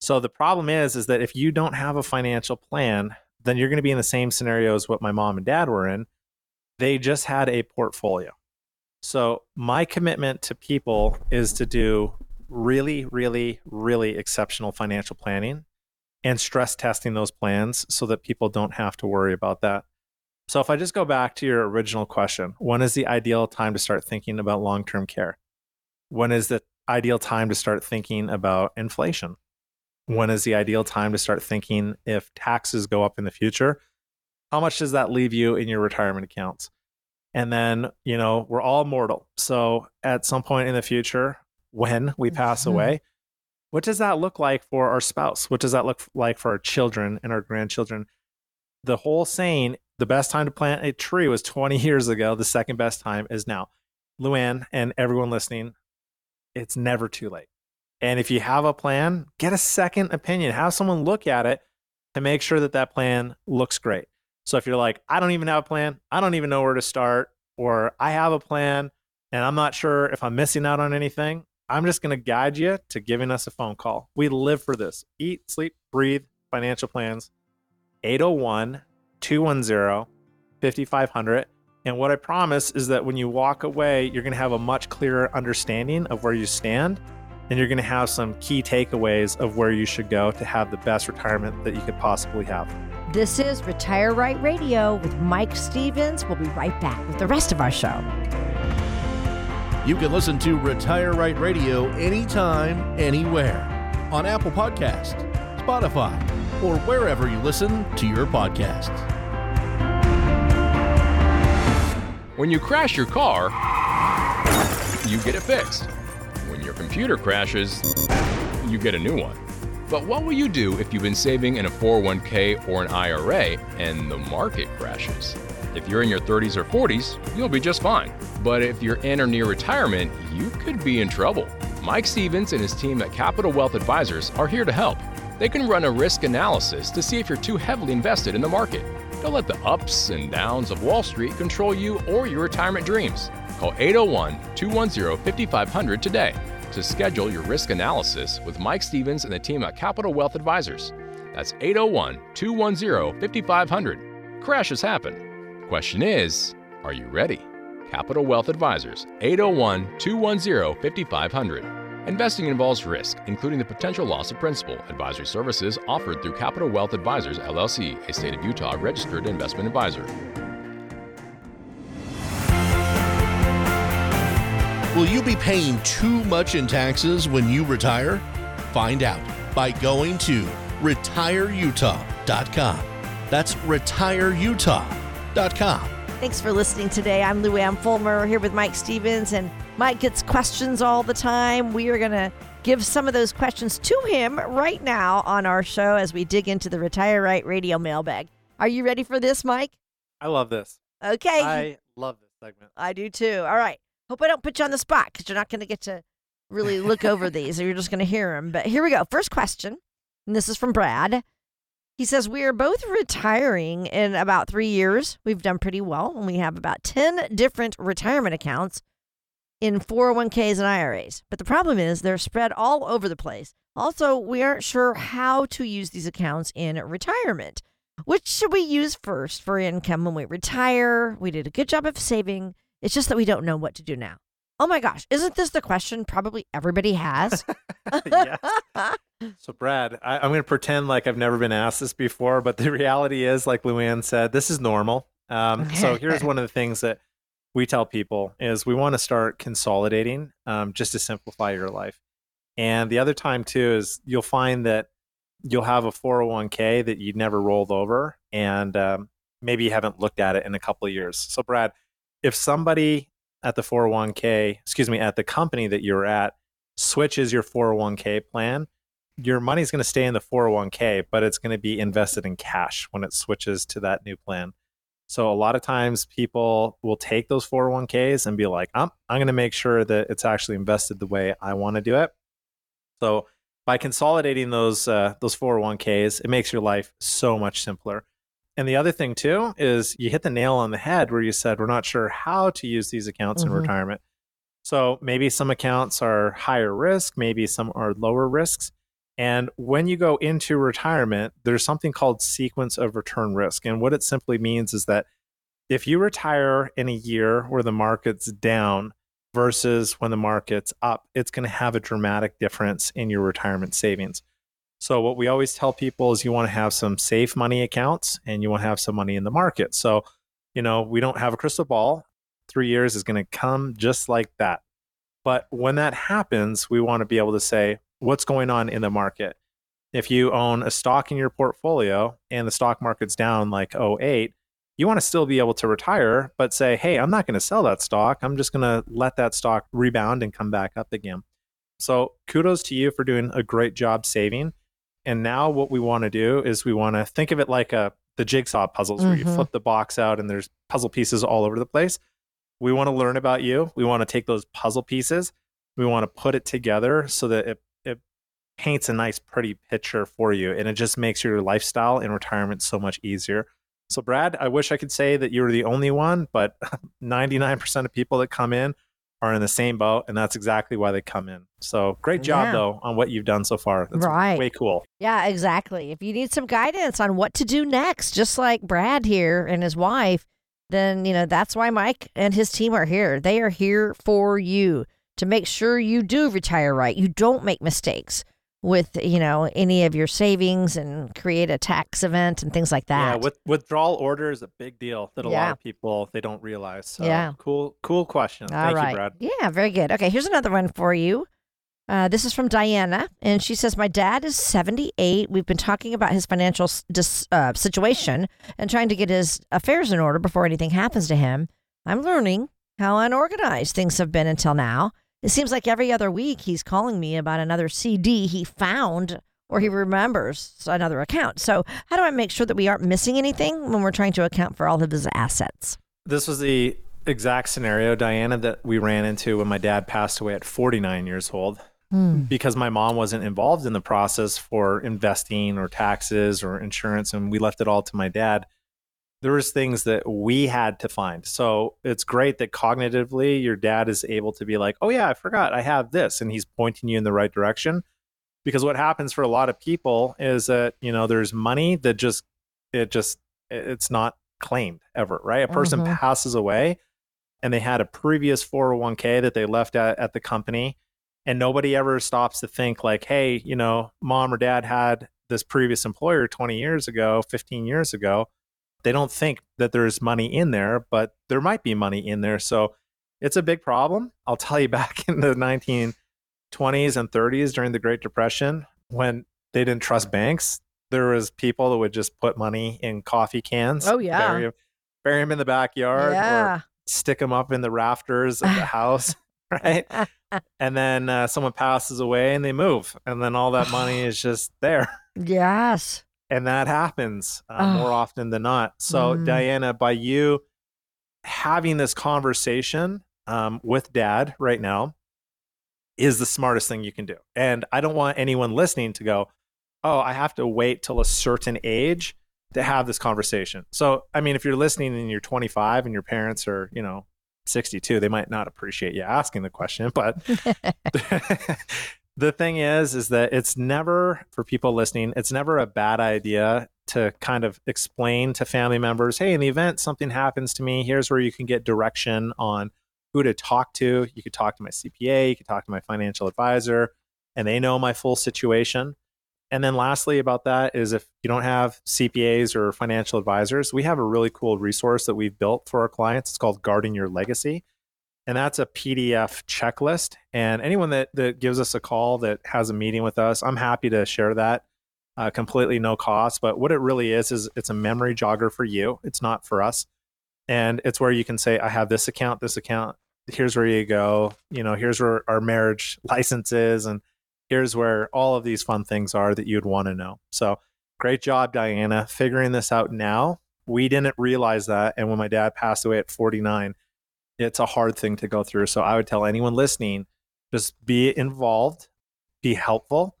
So the problem is is that if you don't have a financial plan, then you're going to be in the same scenario as what my mom and dad were in. They just had a portfolio. So my commitment to people is to do really, really, really exceptional financial planning and stress testing those plans so that people don't have to worry about that. So if I just go back to your original question, when is the ideal time to start thinking about long-term care? When is the ideal time to start thinking about inflation? When is the ideal time to start thinking if taxes go up in the future? How much does that leave you in your retirement accounts? And then, you know, we're all mortal. So at some point in the future, when we pass Mhm. away, what does that look like for our spouse? What does that look like for our children and our grandchildren? The whole saying, The best time to plant a tree was 20 years ago. The second best time is now. Luann and everyone listening, it's never too late. And if you have a plan, get a second opinion. Have someone look at it to make sure that that plan looks great. So if you're like, I don't even have a plan, I don't even know where to start, or I have a plan and I'm not sure if I'm missing out on anything, I'm just going to guide you to giving us a phone call. We live for this. Eat, sleep, breathe financial plans. 801 210 5500. And what I promise is that when you walk away, you're going to have a much clearer understanding of where you stand. And you're going to have some key takeaways of where you should go to have the best retirement that you could possibly have. This is Retire Right Radio with Mike Stevens. We'll be right back with the rest of our show. You can listen to Retire Right Radio anytime, anywhere on Apple Podcasts, Spotify, or wherever you listen to your podcasts. When you crash your car, you get it fixed. Computer crashes, you get a new one. But what will you do if you've been saving in a 401k or an IRA and the market crashes? If you're in your 30s or 40s, you'll be just fine. But if you're in or near retirement, you could be in trouble. Mike Stevens and his team at Capital Wealth Advisors are here to help. They can run a risk analysis to see if you're too heavily invested in the market. Don't let the ups and downs of Wall Street control you or your retirement dreams. Call 801 210 5500 today to schedule your risk analysis with Mike Stevens and the team at Capital Wealth Advisors. That's 801 210 5500. Crashes happen. Question is, are you ready? Capital Wealth Advisors, 801 210 5500. Investing involves risk, including the potential loss of principal. Advisory services offered through Capital Wealth Advisors LLC, a state of Utah registered investment advisor. Will you be paying too much in taxes when you retire? Find out by going to retireutah.com. That's retireutah.com. Thanks for listening today. I'm Luann Fulmer here with Mike Stevens, and Mike gets questions all the time. We are going to give some of those questions to him right now on our show as we dig into the Retire Right radio mailbag. Are you ready for this, Mike? I love this. Okay. I love this segment. I do too. All right. Hope I don't put you on the spot because you're not going to get to really look over these, or you're just going to hear them. But here we go. First question, and this is from Brad. He says, We are both retiring in about three years. We've done pretty well, and we have about 10 different retirement accounts in 401ks and IRAs. But the problem is they're spread all over the place. Also, we aren't sure how to use these accounts in retirement. Which should we use first for income when we retire? We did a good job of saving. It's just that we don't know what to do now. Oh my gosh, isn't this the question probably everybody has? yes. So, Brad, I, I'm going to pretend like I've never been asked this before, but the reality is, like Luann said, this is normal. Um, so, here's one of the things that we tell people is we want to start consolidating um, just to simplify your life. And the other time too is you'll find that you'll have a 401k that you'd never rolled over, and um, maybe you haven't looked at it in a couple of years. So, Brad, if somebody at the 401k, excuse me, at the company that you're at switches your 401k plan, your money's going to stay in the 401k, but it's going to be invested in cash when it switches to that new plan. So a lot of times people will take those 401ks and be like, I'm, I'm going to make sure that it's actually invested the way I want to do it. So by consolidating those uh, those 401ks, it makes your life so much simpler. And the other thing too is you hit the nail on the head where you said we're not sure how to use these accounts Mhm. in retirement. So maybe some accounts are higher risk, maybe some are lower risks. And when you go into retirement, there's something called sequence of return risk. And what it simply means is that if you retire in a year where the market's down versus when the market's up, it's going to have a dramatic difference in your retirement savings. So, what we always tell people is you want to have some safe money accounts and you want to have some money in the market. So, you know, we don't have a crystal ball. Three years is going to come just like that. But when that happens, we want to be able to say, what's going on in the market? If you own a stock in your portfolio and the stock market's down like 08, you want to still be able to retire, but say, hey, I'm not going to sell that stock. I'm just going to let that stock rebound and come back up again. So kudos to you for doing a great job saving. And now what we want to do is we want to think of it like a the jigsaw puzzles where you Mhm. flip the box out and there's puzzle pieces all over the place. We want to learn about you. We want to take those puzzle pieces. We want to put it together so that it it paints a nice pretty picture for you and it just makes your lifestyle in retirement so much easier. So Brad, I wish I could say that you were the only one, but 99% of people that come in are in the same boat and that's exactly why they come in. So great job Yeah. though on what you've done so far. That's Right. way cool. Yeah, exactly. If you need some guidance on what to do next, just like Brad here and his wife, then, you know, that's why Mike and his team are here. They are here for you to make sure you do retire right. You don't make mistakes with, you know, any of your savings and create a tax event and things like that. Yeah, with, withdrawal order is a big deal that a lot of people they don't realize. So Yeah. cool, cool question. All Thank right. you, Brad. Yeah, very good. Okay, here's another one for you. Uh, this is from Diana, and she says, My dad is 78. We've been talking about his financial dis, uh, situation and trying to get his affairs in order before anything happens to him. I'm learning how unorganized things have been until now. It seems like every other week he's calling me about another CD he found or he remembers another account. So, how do I make sure that we aren't missing anything when we're trying to account for all of his assets? This was the exact scenario, Diana, that we ran into when my dad passed away at 49 years old. Hmm. Because my mom wasn't involved in the process for investing or taxes or insurance, and we left it all to my dad. There was things that we had to find. So it's great that cognitively your dad is able to be like, "Oh yeah, I forgot I have this," and he's pointing you in the right direction. Because what happens for a lot of people is that you know there's money that just it just it's not claimed ever, right? A person Mhm. passes away and they had a previous 401k that they left at, at the company and nobody ever stops to think like hey you know mom or dad had this previous employer 20 years ago 15 years ago they don't think that there's money in there but there might be money in there so it's a big problem i'll tell you back in the 1920s and 30s during the great depression when they didn't trust banks there was people that would just put money in coffee cans Oh, yeah. bury them in the backyard or Yeah. stick them up in the rafters of the house, right? And then uh, someone passes away and they move, and then all that money is just there. Yes. And that happens uh, more often than not. So, Mm. Diana, by you having this conversation um, with dad right now is the smartest thing you can do. And I don't want anyone listening to go, oh, I have to wait till a certain age to have this conversation. So, I mean, if you're listening and you're 25 and your parents are, you know, 62, they might not appreciate you asking the question. But the thing is, is that it's never, for people listening, it's never a bad idea to kind of explain to family members, hey, in the event something happens to me, here's where you can get direction on who to talk to. You could talk to my CPA, you could talk to my financial advisor, and they know my full situation. And then lastly about that is if you don't have CPAs or financial advisors, we have a really cool resource that we've built for our clients. It's called Guarding Your Legacy. And that's a PDF checklist. And anyone that, that gives us a call that has a meeting with us, I'm happy to share that uh, completely no cost. But what it really is, is it's a memory jogger for you. It's not for us. And it's where you can say, I have this account, this account. Here's where you go. You know, here's where our marriage license is. And here's where all of these fun things are that you'd want to know. So great job, Diana, figuring this out now. We didn't realize that. And when my dad passed away at 49, it's a hard thing to go through. So I would tell anyone listening, just be involved, be helpful.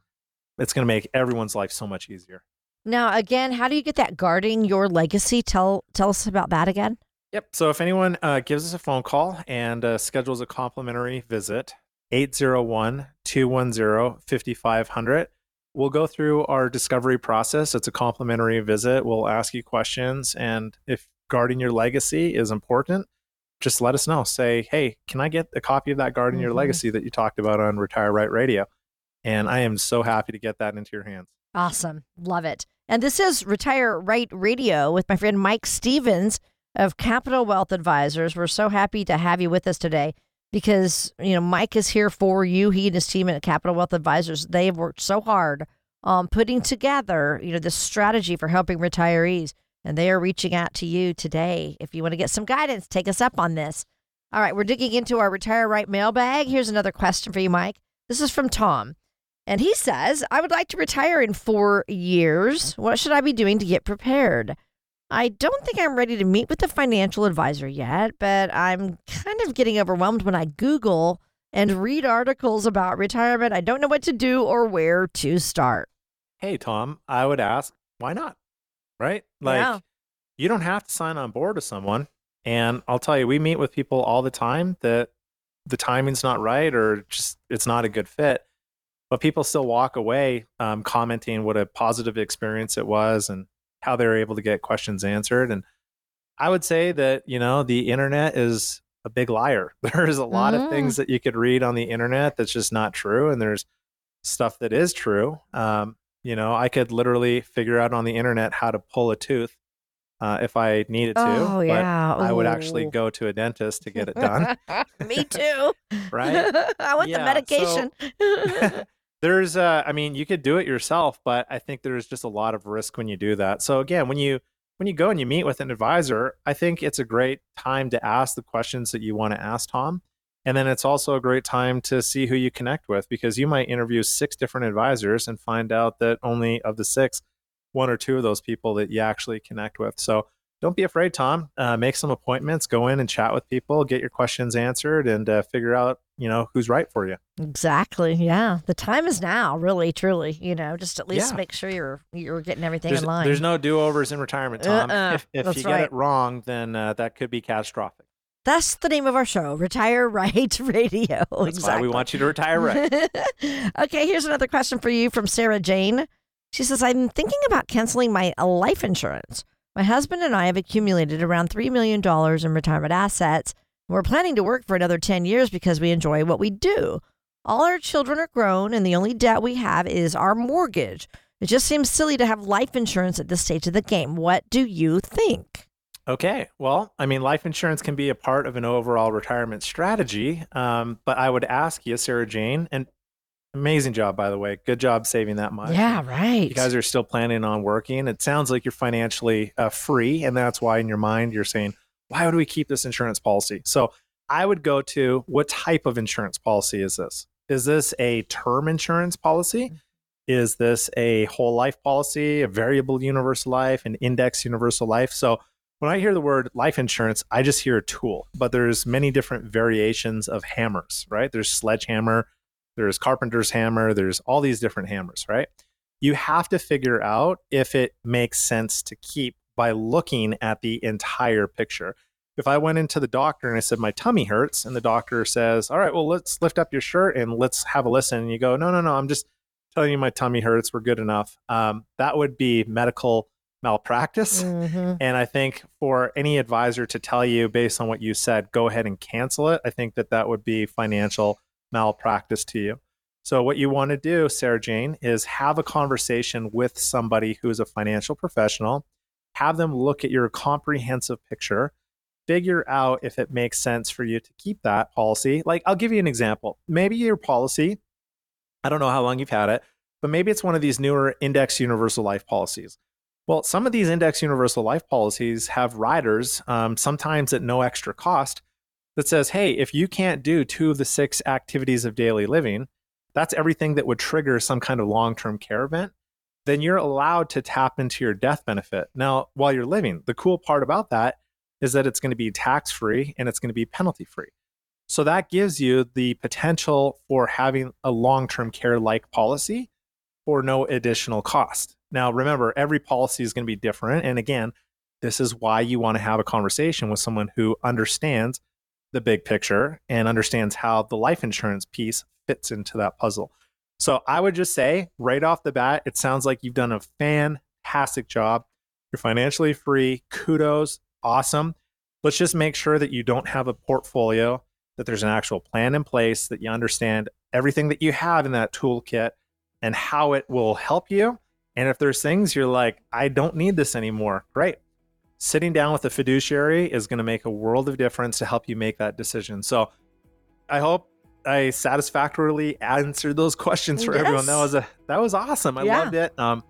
It's going to make everyone's life so much easier. Now, again, how do you get that guarding your legacy? Tell tell us about that again. Yep. So if anyone uh, gives us a phone call and uh, schedules a complimentary visit, 801 210 5500, we'll go through our discovery process. It's a complimentary visit. We'll ask you questions. And if guarding your legacy is important, just let us know. Say, hey, can I get a copy of that Guarding Your Mhm. Legacy that you talked about on Retire Right Radio? And I am so happy to get that into your hands. Awesome. Love it. And this is Retire Right Radio with my friend Mike Stevens of Capital Wealth Advisors. We're so happy to have you with us today because, you know, Mike is here for you. He and his team at Capital Wealth Advisors, they have worked so hard on putting together, you know, this strategy for helping retirees. And they are reaching out to you today. If you want to get some guidance, take us up on this. All right, we're digging into our Retire Right mailbag. Here's another question for you, Mike. This is from Tom. And he says, I would like to retire in four years. What should I be doing to get prepared? I don't think I'm ready to meet with a financial advisor yet, but I'm kind of getting overwhelmed when I Google and read articles about retirement. I don't know what to do or where to start. Hey, Tom, I would ask, why not? Right? Like, Yeah. you don't have to sign on board with someone. And I'll tell you, we meet with people all the time that the timing's not right or just it's not a good fit. But people still walk away um, commenting what a positive experience it was and how they were able to get questions answered. And I would say that, you know, the internet is a big liar. There's a lot Mm. of things that you could read on the internet that's just not true. And there's stuff that is true. Um, you know, I could literally figure out on the internet how to pull a tooth uh, if I needed to. oh, but yeah. I would actually go to a dentist to get it done. Me too. Right? I want Yeah, the so- medication. there's uh i mean you could do it yourself but i think there's just a lot of risk when you do that so again when you when you go and you meet with an advisor i think it's a great time to ask the questions that you want to ask tom and then it's also a great time to see who you connect with because you might interview six different advisors and find out that only of the six one or two of those people that you actually connect with so don't be afraid tom uh, make some appointments go in and chat with people get your questions answered and uh, figure out you know who's right for you exactly. Yeah. The time is now, really, truly. You know, just at least Yeah. make sure you're you're getting everything there's, in line. there's no do-overs in retirement, Tom. Uh-uh, if if you get it wrong, then uh, that could be catastrophic. That's the name of our show, Retire Right Radio. That's why we want you to retire right. okay, here's another question for you from Sarah Jane. She says, I'm thinking about canceling my life insurance. My husband and I have accumulated around $3 million in retirement assets. We're planning to work for another 10 years because we enjoy what we do. All our children are grown, and the only debt we have is our mortgage. It just seems silly to have life insurance at this stage of the game. What do you think? Okay. Well, I mean, life insurance can be a part of an overall retirement strategy. Um, but I would ask you, Sarah Jane, and amazing job, by the way. Good job saving that much. yeah, right. You guys are still planning on working. It sounds like you're financially uh, free, and that's why in your mind you're saying, "Why would we keep this insurance policy?" So I would go to what type of insurance policy is this? Is this a term insurance policy? Is this a whole life policy, a variable universal life, an index universal life? So when I hear the word life insurance, I just hear a tool, but there's many different variations of hammers, right? There's sledgehammer, there's carpenter's hammer, there's all these different hammers, right? You have to figure out if it makes sense to keep by looking at the entire picture. If I went into the doctor and I said my tummy hurts and the doctor says, "All right, well let's lift up your shirt and let's have a listen." And you go, "No, no, no, I'm just telling you my tummy hurts. We're good enough." Um, that would be medical malpractice. Mhm. And I think for any advisor to tell you based on what you said, go ahead and cancel it, I think that that would be financial malpractice to you. So, what you want to do, Sarah Jane, is have a conversation with somebody who's a financial professional, have them look at your comprehensive picture, figure out if it makes sense for you to keep that policy. Like, I'll give you an example. Maybe your policy, I don't know how long you've had it, but maybe it's one of these newer index universal life policies. Well, some of these index universal life policies have riders, um, sometimes at no extra cost, that says, hey, if you can't do two of the six activities of daily living, that's everything that would trigger some kind of long term care event, then you're allowed to tap into your death benefit. Now, while you're living, the cool part about that is that it's going to be tax free and it's going to be penalty free. So that gives you the potential for having a long term care like policy for no additional cost. Now, remember, every policy is going to be different. And again, this is why you want to have a conversation with someone who understands the big picture and understands how the life insurance piece fits into that puzzle. So I would just say right off the bat, it sounds like you've done a fantastic job. You're financially free. Kudos. Awesome. Let's just make sure that you don't have a portfolio, that there's an actual plan in place, that you understand everything that you have in that toolkit and how it will help you. And if there's things you're like, I don't need this anymore, great. Sitting down with a fiduciary is going to make a world of difference to help you make that decision. So I hope I satisfactorily answered those questions for everyone. That was a that was awesome. I Yeah. loved it. Um,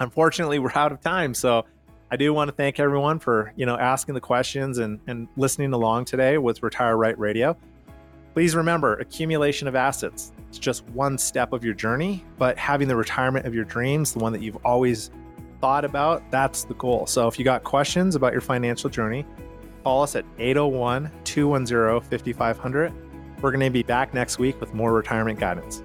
unfortunately, we're out of time, so I do want to thank everyone for you know asking the questions and and listening along today with Retire Right Radio. Please remember, accumulation of assets. It's just one step of your journey, but having the retirement of your dreams, the one that you've always thought about, that's the goal. So if you got questions about your financial journey, call us at 801 210 5500. We're going to be back next week with more retirement guidance.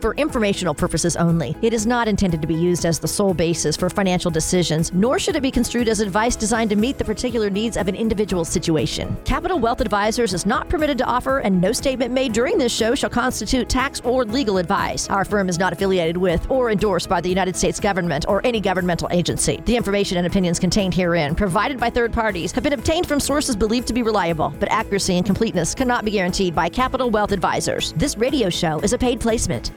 for informational purposes only. It is not intended to be used as the sole basis for financial decisions, nor should it be construed as advice designed to meet the particular needs of an individual situation. Capital Wealth Advisors is not permitted to offer, and no statement made during this show shall constitute tax or legal advice. Our firm is not affiliated with or endorsed by the United States government or any governmental agency. The information and opinions contained herein, provided by third parties, have been obtained from sources believed to be reliable, but accuracy and completeness cannot be guaranteed by Capital Wealth Advisors. This radio show is a paid placement.